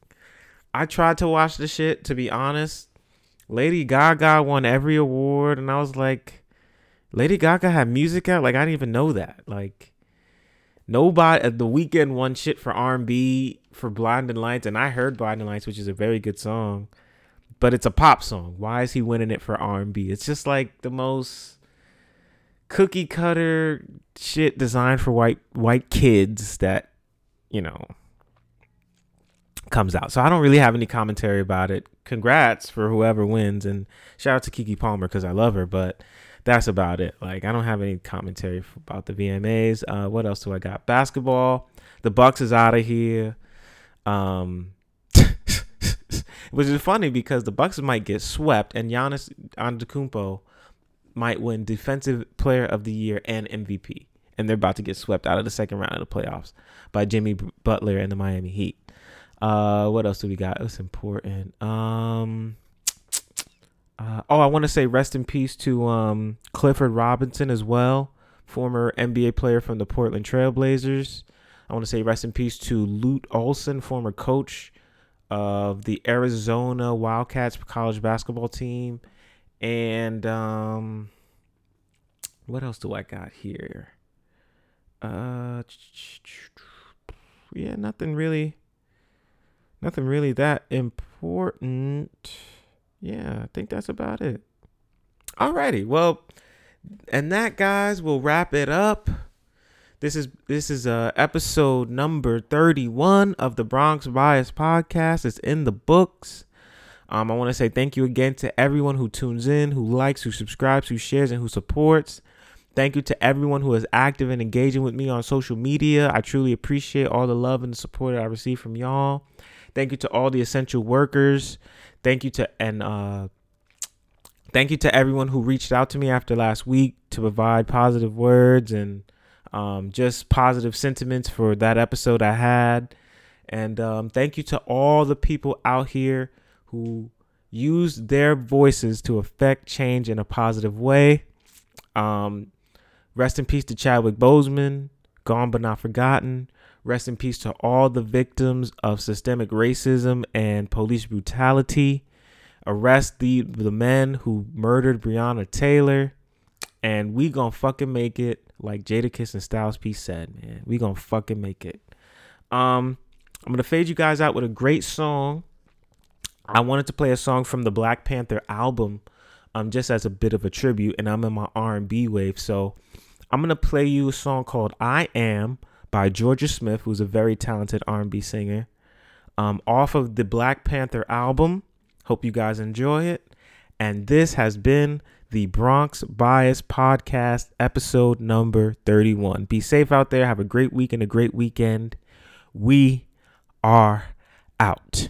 I tried to watch the shit. To be honest, Lady Gaga won every award, and I was like, Lady Gaga had music out. Like I didn't even know that. Like nobody uh, the Weeknd won shit for R&B for Blinding Lights and I heard Blinding Lights which is a very good song but it's a pop song why is he winning it for R&B it's just like the most cookie cutter shit designed for white white kids that you know comes out so I don't really have any commentary about it congrats for whoever wins and shout out to Keke Palmer cuz I love her but that's about it. Like I don't have any commentary about the VMAs. Uh, what else do I got? Basketball. The Bucks is out of here. Um, which is funny because the Bucks might get swept, and Giannis Antetokounmpo might win Defensive Player of the Year and MVP, and they're about to get swept out of the second round of the playoffs by Jimmy Butler and the Miami Heat. Uh, what else do we got? It's important. Um, uh, oh, I want to say rest in peace to um Clifford Robinson as well, former NBA player from the Portland Trailblazers. I want to say rest in peace to Lute Olson, former coach of the Arizona Wildcats college basketball team. And um what else do I got here? Uh yeah, nothing really nothing really that important. Yeah, I think that's about it. Alrighty, well, and that guys will wrap it up. This is this is uh episode number 31 of the Bronx Bias podcast. It's in the books. Um, I want to say thank you again to everyone who tunes in, who likes, who subscribes, who shares, and who supports. Thank you to everyone who is active and engaging with me on social media. I truly appreciate all the love and the support that I receive from y'all. Thank you to all the essential workers. Thank you to and uh thank you to everyone who reached out to me after last week to provide positive words and um, just positive sentiments for that episode I had. And um, thank you to all the people out here who used their voices to affect change in a positive way. Um, rest in peace to Chadwick Boseman, gone but not forgotten. Rest in peace to all the victims of systemic racism and police brutality. Arrest the the men who murdered Breonna Taylor. And we gonna fucking make it, like Jadakiss and Styles P said, man. We gonna fucking make it. Um, I'm gonna fade you guys out with a great song. I wanted to play a song from the Black Panther album, um, just as a bit of a tribute, and I'm in my R&B wave, so I'm gonna play you a song called "I Am" by Jorja Smith, who's a very talented R&B singer, um, off of the Black Panther album. Hope you guys enjoy it. And this has been the Bronx Bias Podcast, episode number 31. Be safe out there. Have a great week and a great weekend. We are out.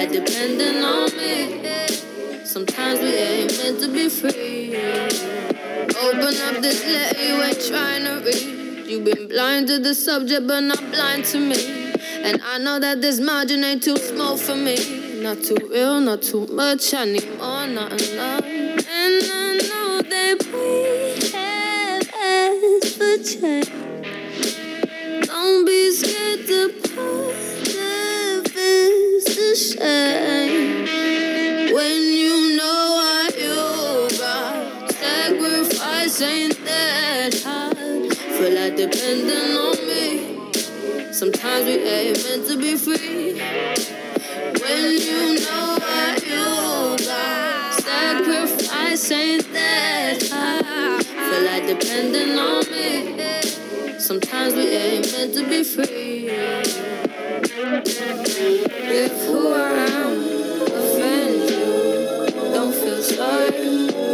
Like depending on me. Sometimes we ain't meant to be free. Open up this letter you ain't trying to read. You've been blind to the subject, but not blind to me. And I know that this margin ain't too small for me. Not too real, not too much. I need more, not enough. And I know that we have asked for change. Sometimes we ain't meant to be free. When you know what you got, sacrifice ain't that hard. Feel Feel like depending on me. Sometimes we ain't meant to be free. If who I am offends you, don't feel sorry.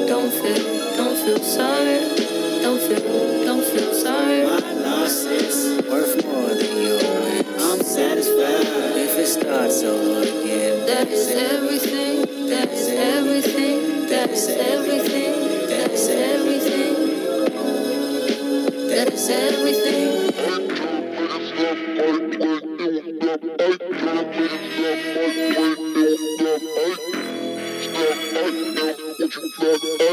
Don't feel, don't feel sorry. Don't feel, don't feel sorry. My narcissist worth more than yours. I'm satisfied if it starts over again. That is everything. That is everything. That is everything. That is everything. That is everything. Stop, I know what you got.